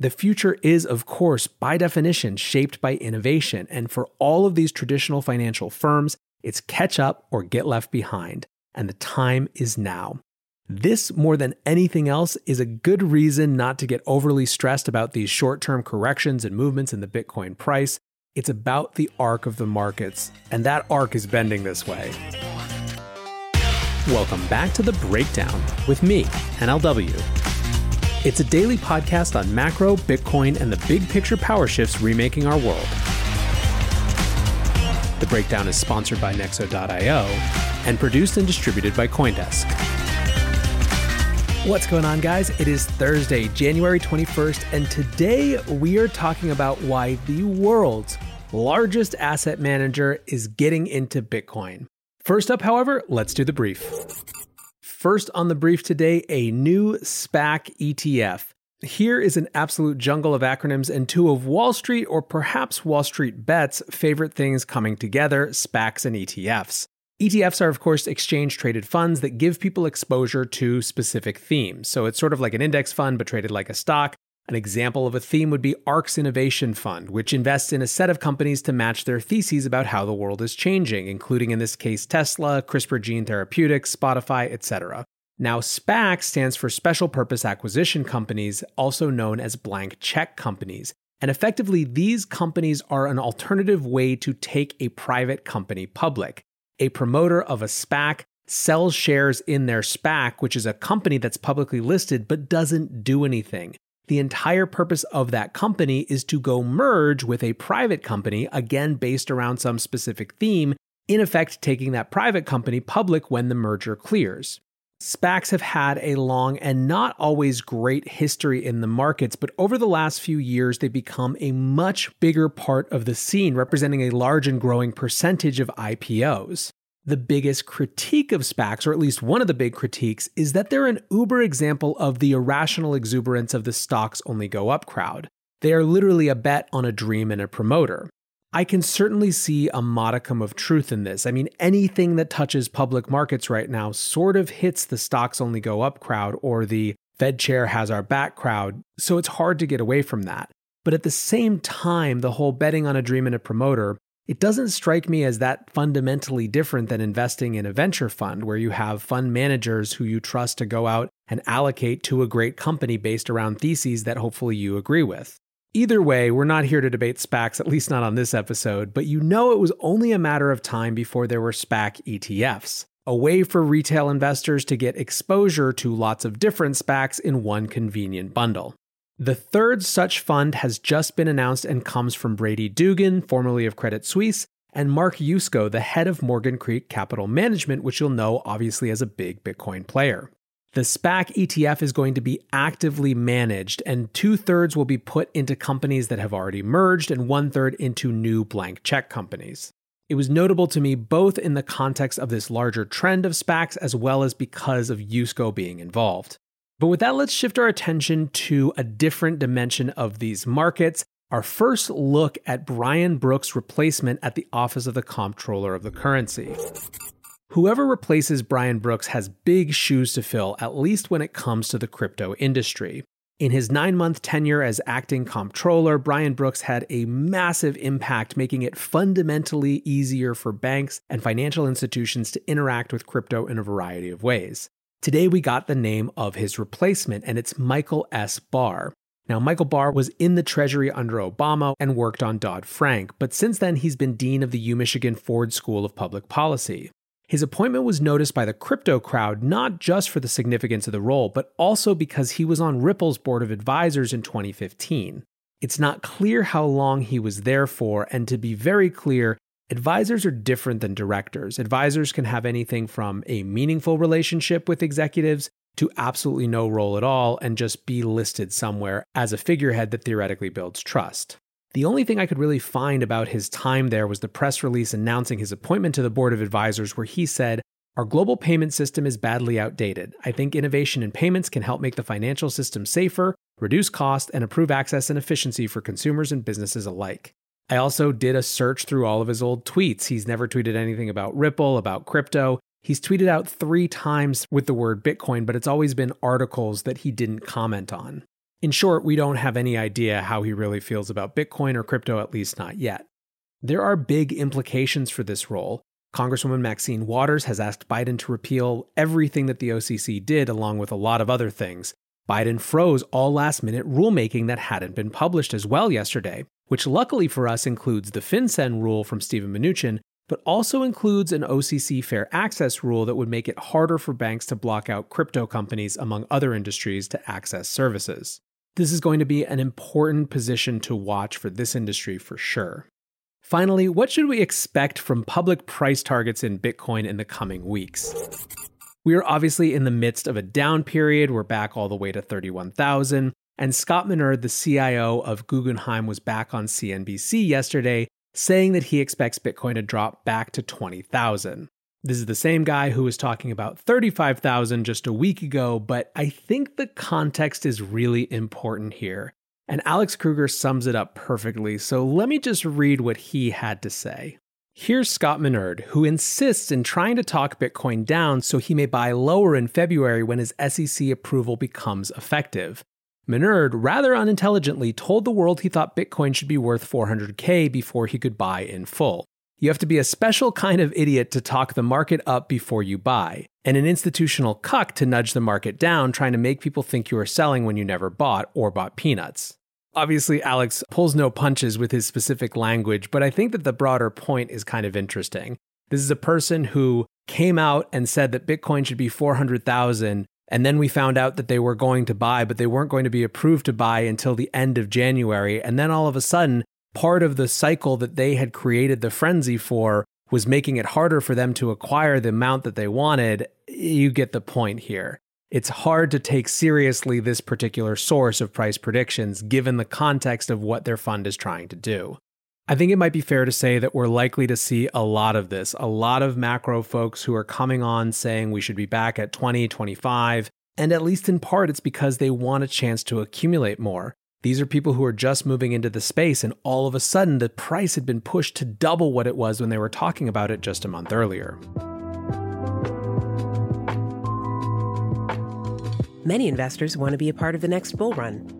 The future is, of course, by definition, shaped by innovation. And for all of these traditional financial firms, it's catch up or get left behind. And the time is now. This, more than anything else, is a good reason not to get overly stressed about these short term corrections and movements in the Bitcoin price. It's about the arc of the markets, and that arc is bending this way. Welcome back to The Breakdown with me, NLW. It's a daily podcast on macro, Bitcoin, and the big picture power shifts remaking our world. The Breakdown is sponsored by Nexo.io and produced and distributed by Coindesk. What's going on, guys? It is Thursday, January 21st, and today we are talking about why the world's largest asset manager is getting into Bitcoin. First up, however, let's do the brief. First on the brief today, a new SPAC ETF. Here is an absolute jungle of acronyms and two of Wall Street or perhaps Wall Street Bets favorite things coming together SPACs and ETFs. ETFs are, of course, exchange traded funds that give people exposure to specific themes. So it's sort of like an index fund, but traded like a stock. An example of a theme would be ARK's Innovation Fund, which invests in a set of companies to match their theses about how the world is changing, including in this case Tesla, CRISPR gene therapeutics, Spotify, etc. Now, SPAC stands for Special Purpose Acquisition Companies, also known as blank check companies. And effectively, these companies are an alternative way to take a private company public a promoter of a SPAC sells shares in their SPAC, which is a company that's publicly listed but doesn't do anything. The entire purpose of that company is to go merge with a private company, again based around some specific theme, in effect taking that private company public when the merger clears. SPACs have had a long and not always great history in the markets, but over the last few years, they've become a much bigger part of the scene, representing a large and growing percentage of IPOs. The biggest critique of SPACs, or at least one of the big critiques, is that they're an uber example of the irrational exuberance of the stocks only go up crowd. They are literally a bet on a dream and a promoter. I can certainly see a modicum of truth in this. I mean, anything that touches public markets right now sort of hits the stocks only go up crowd or the Fed chair has our back crowd, so it's hard to get away from that. But at the same time, the whole betting on a dream and a promoter, it doesn't strike me as that fundamentally different than investing in a venture fund where you have fund managers who you trust to go out and allocate to a great company based around theses that hopefully you agree with. Either way, we're not here to debate SPACs, at least not on this episode, but you know it was only a matter of time before there were SPAC ETFs, a way for retail investors to get exposure to lots of different SPACs in one convenient bundle. The third such fund has just been announced and comes from Brady Dougan, formerly of Credit Suisse, and Mark Yusko, the head of Morgan Creek Capital Management, which you'll know obviously as a big Bitcoin player. The SPAC ETF is going to be actively managed, and two thirds will be put into companies that have already merged, and one third into new blank check companies. It was notable to me both in the context of this larger trend of SPACs as well as because of Yusko being involved. But with that, let's shift our attention to a different dimension of these markets. Our first look at Brian Brooks' replacement at the Office of the Comptroller of the Currency. Whoever replaces Brian Brooks has big shoes to fill, at least when it comes to the crypto industry. In his nine month tenure as acting comptroller, Brian Brooks had a massive impact, making it fundamentally easier for banks and financial institutions to interact with crypto in a variety of ways. Today, we got the name of his replacement, and it's Michael S. Barr. Now, Michael Barr was in the Treasury under Obama and worked on Dodd Frank, but since then, he's been Dean of the U Michigan Ford School of Public Policy. His appointment was noticed by the crypto crowd not just for the significance of the role, but also because he was on Ripple's board of advisors in 2015. It's not clear how long he was there for, and to be very clear, advisors are different than directors. Advisors can have anything from a meaningful relationship with executives to absolutely no role at all and just be listed somewhere as a figurehead that theoretically builds trust. The only thing I could really find about his time there was the press release announcing his appointment to the board of advisors, where he said, Our global payment system is badly outdated. I think innovation in payments can help make the financial system safer, reduce cost, and improve access and efficiency for consumers and businesses alike. I also did a search through all of his old tweets. He's never tweeted anything about Ripple, about crypto. He's tweeted out three times with the word Bitcoin, but it's always been articles that he didn't comment on. In short, we don't have any idea how he really feels about Bitcoin or crypto, at least not yet. There are big implications for this role. Congresswoman Maxine Waters has asked Biden to repeal everything that the OCC did, along with a lot of other things. Biden froze all last minute rulemaking that hadn't been published as well yesterday, which luckily for us includes the FinCEN rule from Steven Mnuchin, but also includes an OCC fair access rule that would make it harder for banks to block out crypto companies, among other industries, to access services. This is going to be an important position to watch for this industry for sure. Finally, what should we expect from public price targets in Bitcoin in the coming weeks? We are obviously in the midst of a down period. We're back all the way to 31,000. And Scott Minerd, the CIO of Guggenheim, was back on CNBC yesterday saying that he expects Bitcoin to drop back to 20,000. This is the same guy who was talking about 35,000 just a week ago, but I think the context is really important here. And Alex Kruger sums it up perfectly, so let me just read what he had to say. Here's Scott Minerd, who insists in trying to talk Bitcoin down so he may buy lower in February when his SEC approval becomes effective. Minerd, rather unintelligently, told the world he thought Bitcoin should be worth 400k before he could buy in full. You have to be a special kind of idiot to talk the market up before you buy, and an institutional cuck to nudge the market down, trying to make people think you are selling when you never bought or bought peanuts. Obviously, Alex pulls no punches with his specific language, but I think that the broader point is kind of interesting. This is a person who came out and said that Bitcoin should be 400,000 and then we found out that they were going to buy, but they weren't going to be approved to buy until the end of January. And then all of a sudden, part of the cycle that they had created the frenzy for was making it harder for them to acquire the amount that they wanted, you get the point here. It's hard to take seriously this particular source of price predictions given the context of what their fund is trying to do. I think it might be fair to say that we're likely to see a lot of this. A lot of macro folks who are coming on saying we should be back at 20, 25, and at least in part it's because they want a chance to accumulate more. These are people who are just moving into the space, and all of a sudden, the price had been pushed to double what it was when they were talking about it just a month earlier. Many investors want to be a part of the next bull run.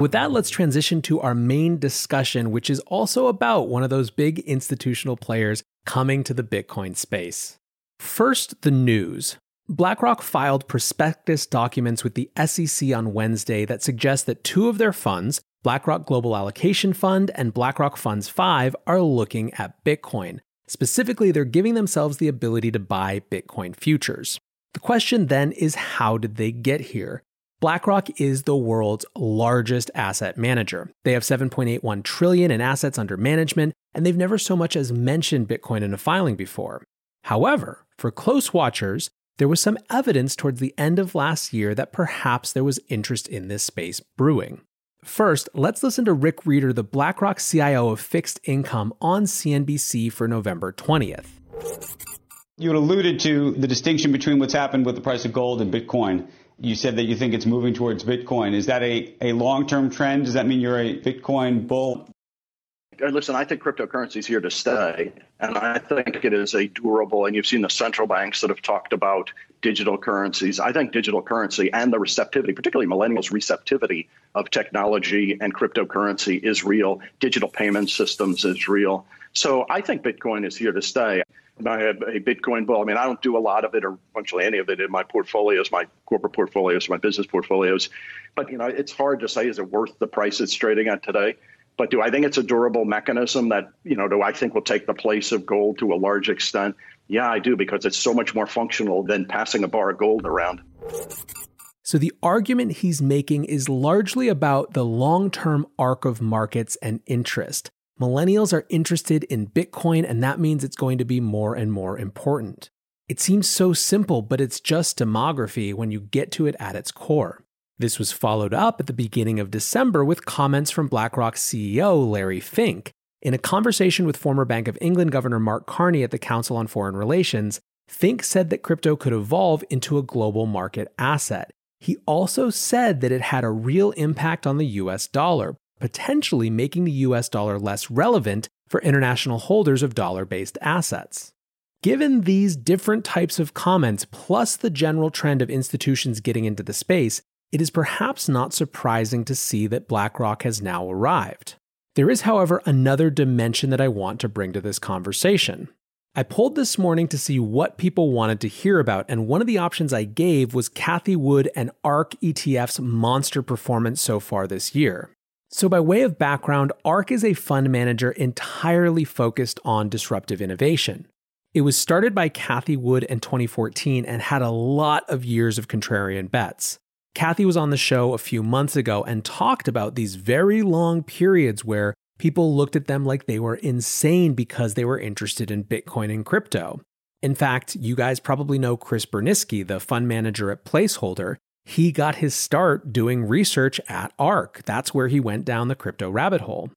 With that, let's transition to our main discussion, which is also about one of those big institutional players coming to the Bitcoin space. First, the news. BlackRock filed prospectus documents with the SEC on Wednesday that suggest that two of their funds, BlackRock Global Allocation Fund and BlackRock Funds 5, are looking at Bitcoin. Specifically, they're giving themselves the ability to buy Bitcoin futures. The question then is how did they get here? BlackRock is the world's largest asset manager. They have 7.81 trillion in assets under management, and they've never so much as mentioned Bitcoin in a filing before. However, for close watchers, there was some evidence towards the end of last year that perhaps there was interest in this space brewing. First, let's listen to Rick Rieder, the BlackRock CIO of fixed income, on CNBC for November 20th. You had alluded to the distinction between what's happened with the price of gold and Bitcoin you said that you think it's moving towards Bitcoin. Is that a, a long term trend? Does that mean you're a Bitcoin bull? Listen, I think cryptocurrency is here to stay, and I think it is a durable. And you've seen the central banks that have talked about digital currencies. I think digital currency and the receptivity, particularly millennials' receptivity of technology and cryptocurrency, is real. Digital payment systems is real. So I think Bitcoin is here to stay. I have a Bitcoin bull. I mean, I don't do a lot of it or virtually any of it in my portfolios, my corporate portfolios, my business portfolios. But, you know, it's hard to say, is it worth the price it's trading at today? But do I think it's a durable mechanism that, you know, do I think will take the place of gold to a large extent? Yeah, I do, because it's so much more functional than passing a bar of gold around. So the argument he's making is largely about the long term arc of markets and interest. Millennials are interested in Bitcoin, and that means it's going to be more and more important. It seems so simple, but it's just demography when you get to it at its core. This was followed up at the beginning of December with comments from BlackRock CEO Larry Fink. In a conversation with former Bank of England Governor Mark Carney at the Council on Foreign Relations, Fink said that crypto could evolve into a global market asset. He also said that it had a real impact on the US dollar, potentially making the US dollar less relevant for international holders of dollar based assets. Given these different types of comments, plus the general trend of institutions getting into the space, it is perhaps not surprising to see that BlackRock has now arrived. There is, however, another dimension that I want to bring to this conversation. I pulled this morning to see what people wanted to hear about, and one of the options I gave was Cathie Wood and ARK ETF's monster performance so far this year. So, by way of background, ARK is a fund manager entirely focused on disruptive innovation. It was started by Cathie Wood in 2014 and had a lot of years of contrarian bets. Cathie was on the show a few months ago and talked about these very long periods where people looked at them like they were insane because they were interested in Bitcoin and crypto. In fact, you guys probably know Chris Burniske, the fund manager at Placeholder. He got his start doing research at ARK. That's where he went down the crypto rabbit hole.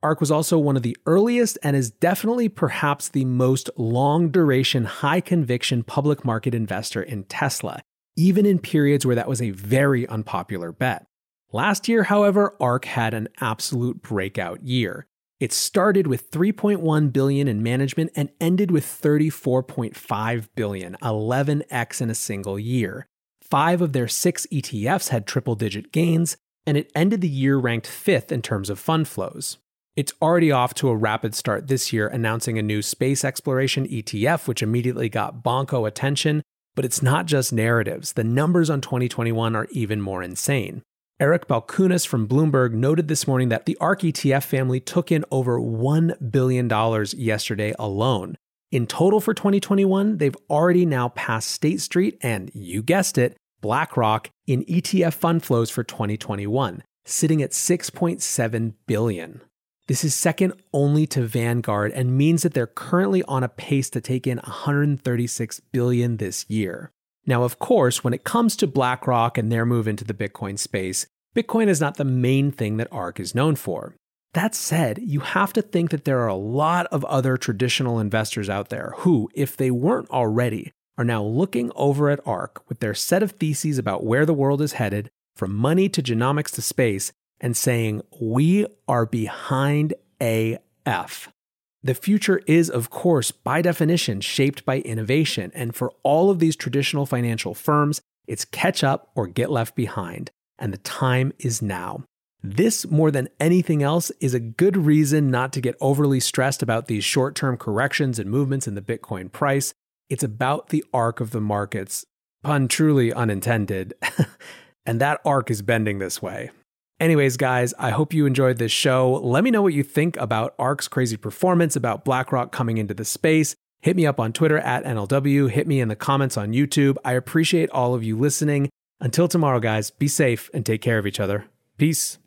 ARK was also one of the earliest and is definitely perhaps the most long duration, high conviction public market investor in Tesla, even in periods where that was a very unpopular bet. Last year, however, ARK had an absolute breakout year. It started with 3.1 billion in management and ended with 34.5 billion, 11x in a single year. 5 of their 6 ETFs had triple-digit gains, and it ended the year ranked 5th in terms of fund flows. It's already off to a rapid start this year, announcing a new space exploration ETF, which immediately got Bonko attention. But it's not just narratives. The numbers on 2021 are even more insane. Eric Balchunas from Bloomberg noted this morning that the ARK ETF family took in over $1 billion yesterday alone. In total for 2021, they've already now passed State Street and, you guessed it, BlackRock in ETF fund flows for 2021, sitting at 6.7 billion. This is second only to Vanguard and means that they're currently on a pace to take in 136 billion this year. Now, of course, when it comes to BlackRock and their move into the Bitcoin space, Bitcoin is not the main thing that ARK is known for. That said, you have to think that there are a lot of other traditional investors out there who, if they weren't already, are now looking over at ARK with their set of theses about where the world is headed, from money to genomics to space, and saying, We are behind AF. The future is, of course, by definition, shaped by innovation. And for all of these traditional financial firms, it's catch up or get left behind. And the time is now. This, more than anything else, is a good reason not to get overly stressed about these short term corrections and movements in the Bitcoin price. It's about the arc of the markets, pun truly unintended. and that arc is bending this way. Anyways, guys, I hope you enjoyed this show. Let me know what you think about ARK's crazy performance, about BlackRock coming into the space. Hit me up on Twitter at NLW. Hit me in the comments on YouTube. I appreciate all of you listening. Until tomorrow, guys, be safe and take care of each other. Peace.